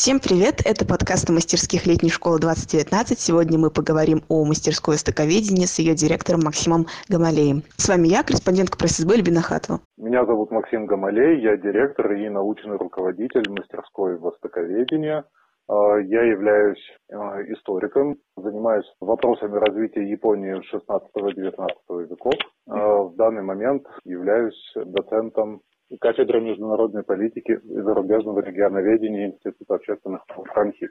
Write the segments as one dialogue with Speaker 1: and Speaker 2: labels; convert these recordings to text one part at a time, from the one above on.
Speaker 1: Всем привет! Это подкаст о мастерских летней школы 2019. Сегодня мы поговорим о мастерской востоковедении с ее директором Максимом Гамалеем. С вами я, корреспондентка Альбина Хатова.
Speaker 2: Меня зовут Максим Гамалей, я директор и научный руководитель мастерской востоковедения. А, я являюсь а, историком, занимаюсь вопросами развития Японии 16-19 веков. А, в данный момент являюсь доцентом кафедры международной политики и зарубежного регионоведения Института общественных наук РАНХИК.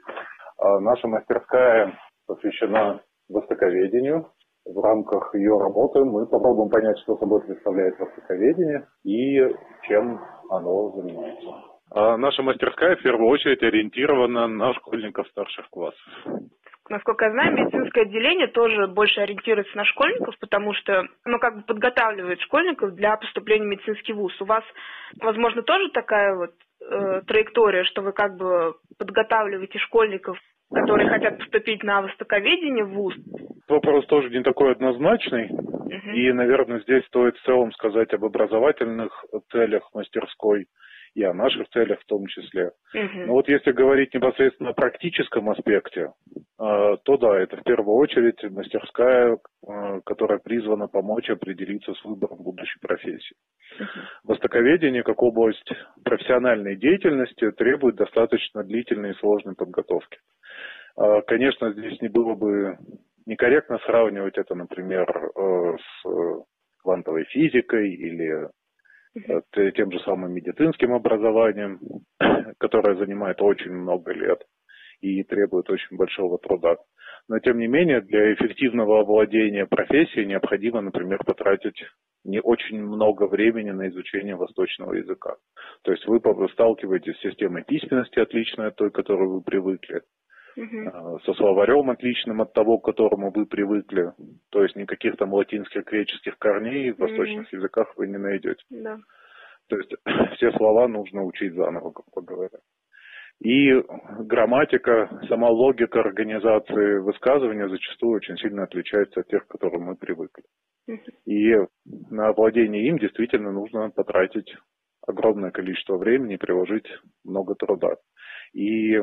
Speaker 2: Наша мастерская посвящена востоковедению. В рамках ее работы мы попробуем понять, что собой представляет востоковедение и чем оно занимается. А наша мастерская в первую очередь ориентирована на школьников старших классов.
Speaker 3: Насколько я знаю, медицинское отделение тоже больше ориентируется на школьников, потому что оно как бы подготавливает школьников для поступления в медицинский вуз. У вас, возможно, тоже такая вот э, траектория, что вы как бы подготавливаете школьников, которые хотят поступить на востоковедение в ВУЗ?
Speaker 2: Вопрос тоже не такой однозначный. Uh-huh. И, наверное, здесь стоит в целом сказать об образовательных целях мастерской и о наших целях в том числе. Угу. Но вот если говорить непосредственно о практическом аспекте, а, то да, это в первую очередь мастерская, а, которая призвана помочь определиться с выбором будущей профессии. Угу. Востоковедение как область профессиональной деятельности требует достаточно длительной и сложной подготовки. А, конечно, здесь не было бы некорректно сравнивать это, например, э, с э, квантовой физикой или тем же самым медицинским образованием, которое занимает очень много лет и требует очень большого труда. Но тем не менее, для эффективного овладения профессией необходимо, например, потратить не очень много времени на изучение восточного языка. То есть вы сталкиваетесь с системой письменности, отличной от той, к которой вы привыкли, угу. со словарем отличным от того, к которому вы привыкли. То есть никаких там латинских, греческих корней в восточных угу. языках вы не найдете.
Speaker 3: Да.
Speaker 2: То есть все слова нужно учить заново, как говоря. И грамматика, сама логика организации высказывания зачастую очень сильно отличается от тех, к которым мы привыкли. И на овладение им действительно нужно потратить огромное количество времени и приложить много труда. И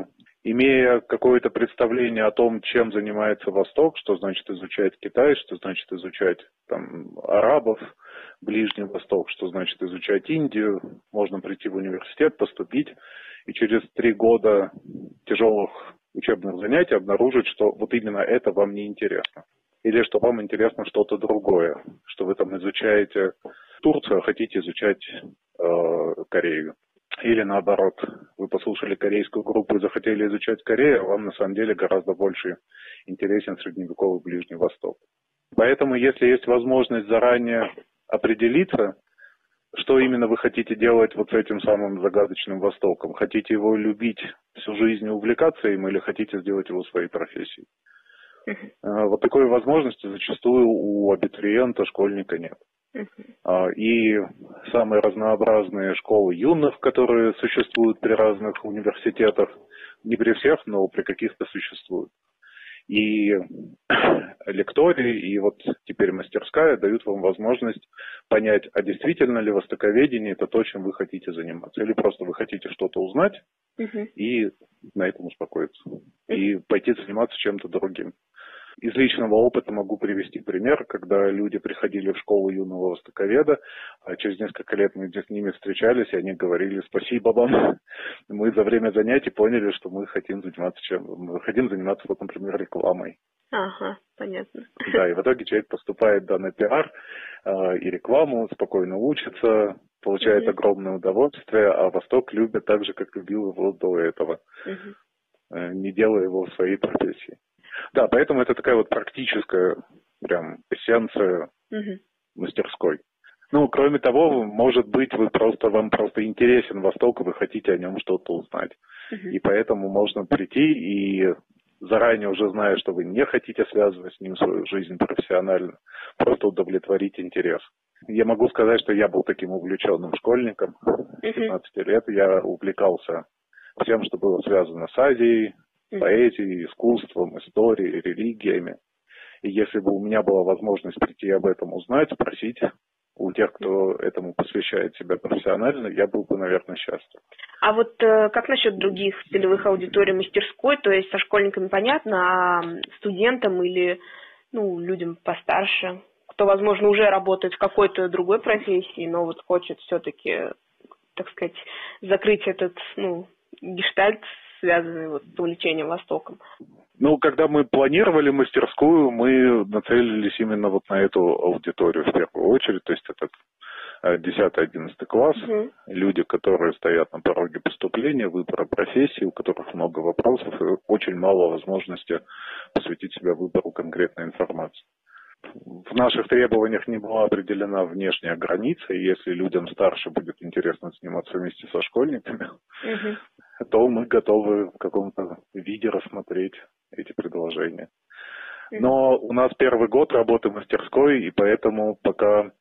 Speaker 2: имея какое-то представление о том, чем занимается Восток, что значит изучать Китай, что значит изучать там, арабов, Ближний Восток, что значит изучать Индию, можно прийти в университет, поступить, и через три года тяжелых учебных занятий обнаружить, что вот именно это вам не интересно. Или что вам интересно что-то другое, что вы там изучаете Турцию, а хотите изучать э, Корею. Или наоборот, вы послушали корейскую группу и захотели изучать Корею, а вам на самом деле гораздо больше интересен средневековый Ближний Восток. Поэтому, если есть возможность заранее определиться, что именно вы хотите делать вот с этим самым загадочным Востоком. Хотите его любить всю жизнь и увлекаться им, или хотите сделать его своей профессией? А, вот такой возможности зачастую у абитуриента, школьника нет. А, и самые разнообразные школы юных, которые существуют при разных университетах, не при всех, но при каких-то существуют и лектории, и вот теперь мастерская дают вам возможность понять, а действительно ли востоковедение это то, чем вы хотите заниматься, или просто вы хотите что-то узнать uh-huh. и на этом успокоиться, и пойти заниматься чем-то другим. Из личного опыта могу привести пример, когда люди приходили в школу юного востоковеда, а через несколько лет мы с ними встречались, и они говорили спасибо вам. Мы за время занятий поняли, что мы хотим заниматься чем? Мы хотим заниматься, вот, например, рекламой.
Speaker 3: Ага, понятно.
Speaker 2: Да, и в итоге человек поступает да, на пиар э, и рекламу, спокойно учится, получает угу. огромное удовольствие, а Восток любит так же, как любил его до этого, угу. э, не делая его своей профессией. Да, поэтому это такая вот практическая прям эссенция угу. мастерской. Ну, кроме того, может быть, вы просто вам просто интересен Восток, и вы хотите о нем что-то узнать. Угу. И поэтому можно прийти и заранее уже зная, что вы не хотите связывать с ним свою жизнь профессионально, просто удовлетворить интерес. Я могу сказать, что я был таким увлеченным школьником. С 15 лет я увлекался всем, что было связано с Азией, поэзией, искусством, историей, религиями. И если бы у меня была возможность прийти об этом узнать, спросить у тех, кто этому посвящает себя профессионально, я был бы, наверное, счастлив.
Speaker 3: А вот э, как насчет других целевых аудиторий мастерской? То есть со школьниками понятно, а студентам или ну, людям постарше, кто, возможно, уже работает в какой-то другой профессии, но вот хочет все-таки, так сказать, закрыть этот, ну, гештальт, связанный вот с увлечением Востоком?
Speaker 2: Ну, когда мы планировали мастерскую, мы нацелились именно вот на эту аудиторию в первую очередь, то есть это 10-11 класс, угу. люди, которые стоят на пороге поступления, выбора профессии, у которых много вопросов и очень мало возможности посвятить себя выбору конкретной информации. В наших требованиях не была определена внешняя граница, и если людям старше будет интересно заниматься вместе со школьниками, угу. То мы готовы в каком-то виде рассмотреть эти предложения. Но у нас первый год работы мастерской, и поэтому пока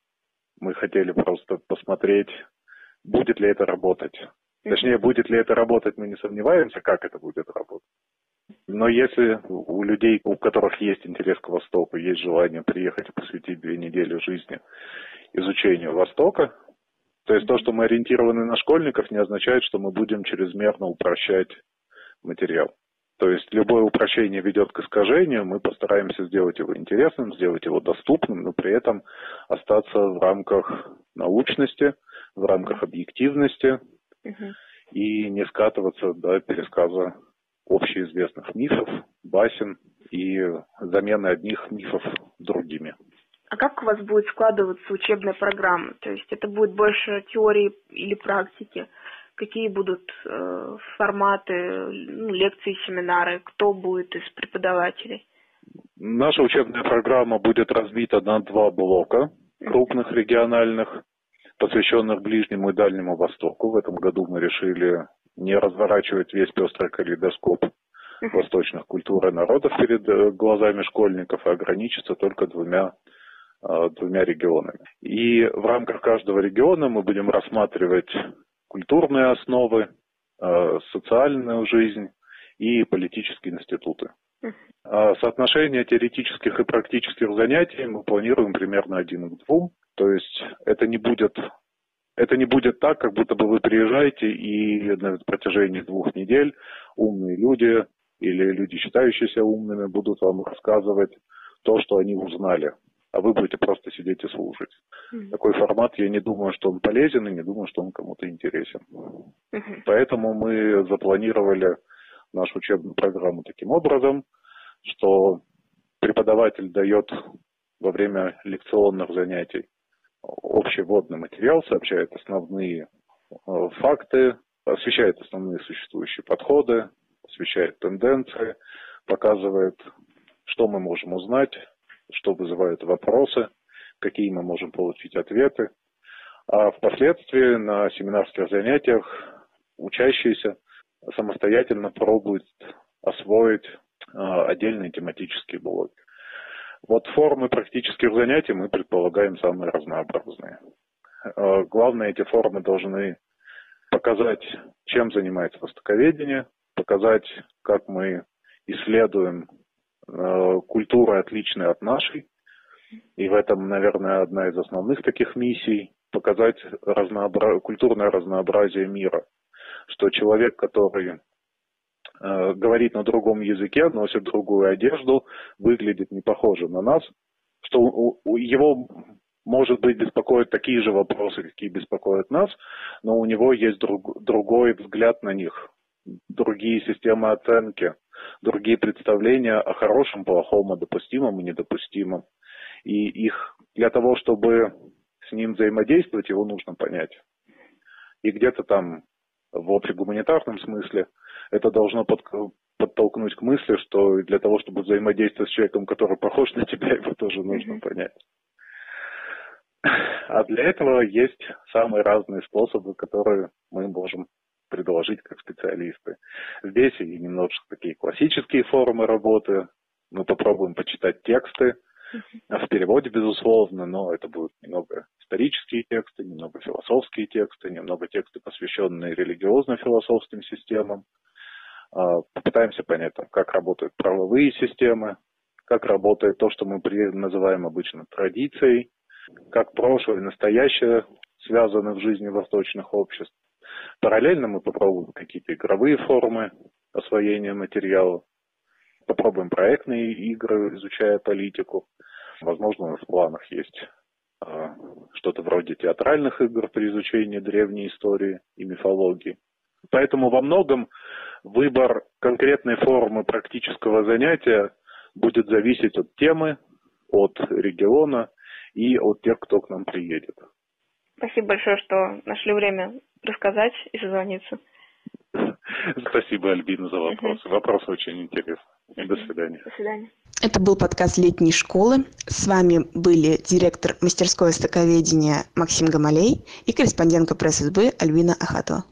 Speaker 2: мы хотели просто посмотреть, будет ли это работать. Точнее, будет ли это работать, мы не сомневаемся, как это будет работать. Но если у людей, у которых есть интерес к Востоку, есть желание приехать и посвятить две недели жизни изучению Востока, то есть то, что мы ориентированы на школьников, не означает, что мы будем чрезмерно упрощать материал. То есть любое упрощение ведет к искажению, мы постараемся сделать его интересным, сделать его доступным, но при этом остаться в рамках научности, в рамках объективности угу. и не скатываться до пересказа общеизвестных мифов, басен и замены одних мифов другими.
Speaker 3: А как у вас будет складываться учебная программа? То есть это будет больше теории или практики? какие будут э, форматы ну, лекции, семинары, кто будет из преподавателей?
Speaker 2: Наша учебная программа будет разбита на два блока крупных региональных, посвященных Ближнему и Дальнему Востоку. В этом году мы решили не разворачивать весь пестрый калейдоскоп восточных культур и народов перед э, глазами школьников, а ограничиться только двумя двумя регионами. И в рамках каждого региона мы будем рассматривать культурные основы, э, социальную жизнь и политические институты. А соотношение теоретических и практических занятий мы планируем примерно один к двум. То есть это не будет это не будет так, как будто бы вы приезжаете и на протяжении двух недель умные люди или люди, считающиеся умными, будут вам рассказывать то, что они узнали а вы будете просто сидеть и слушать. Mm-hmm. Такой формат, я не думаю, что он полезен и не думаю, что он кому-то интересен. Mm-hmm. Поэтому мы запланировали нашу учебную программу таким образом, что преподаватель дает во время лекционных занятий общий вводный материал, сообщает основные э, факты, освещает основные существующие подходы, освещает тенденции, показывает, что мы можем узнать, что вызывает вопросы, какие мы можем получить ответы. А впоследствии на семинарских занятиях учащиеся самостоятельно пробуют освоить а, отдельные тематические блоки. Вот формы практических занятий мы предполагаем самые разнообразные. А, главное, эти формы должны показать, чем занимается востоковедение, показать, как мы исследуем культура отличная от нашей. И в этом, наверное, одна из основных таких миссий – показать разнообра... культурное разнообразие мира. Что человек, который э, говорит на другом языке, носит другую одежду, выглядит не похоже на нас, что у его, может быть, беспокоят такие же вопросы, какие беспокоят нас, но у него есть друг, другой взгляд на них, другие системы оценки – другие представления о хорошем, плохом, о допустимом и недопустимом. И их для того, чтобы с ним взаимодействовать, его нужно понять. И где-то там в общегуманитарном смысле это должно под, подтолкнуть к мысли, что для того, чтобы взаимодействовать с человеком, который похож на тебя, его тоже нужно mm-hmm. понять. А для этого есть самые разные способы, которые мы можем предложить как специалисты. Здесь и немножко такие классические формы работы. Мы попробуем почитать тексты, в переводе, безусловно, но это будут немного исторические тексты, немного философские тексты, немного тексты, посвященные религиозно-философским системам. А, попытаемся понять, как работают правовые системы, как работает то, что мы называем обычно традицией, как прошлое и настоящее связаны в жизни восточных обществ. Параллельно мы попробуем какие-то игровые формы освоения материала, попробуем проектные игры, изучая политику. Возможно, в планах есть э, что-то вроде театральных игр при изучении древней истории и мифологии. Поэтому во многом выбор конкретной формы практического занятия будет зависеть от темы, от региона и от тех, кто к нам приедет.
Speaker 3: Спасибо большое, что нашли время рассказать и созвониться.
Speaker 2: Спасибо, Альбина, за вопросы. Угу. Вопросы очень интересны. До свидания.
Speaker 3: До свидания.
Speaker 1: Это был подкаст летней школы. С вами были директор мастерской востоковедения Максим Гамалей и корреспондентка пресс-СБ Альбина Ахатова.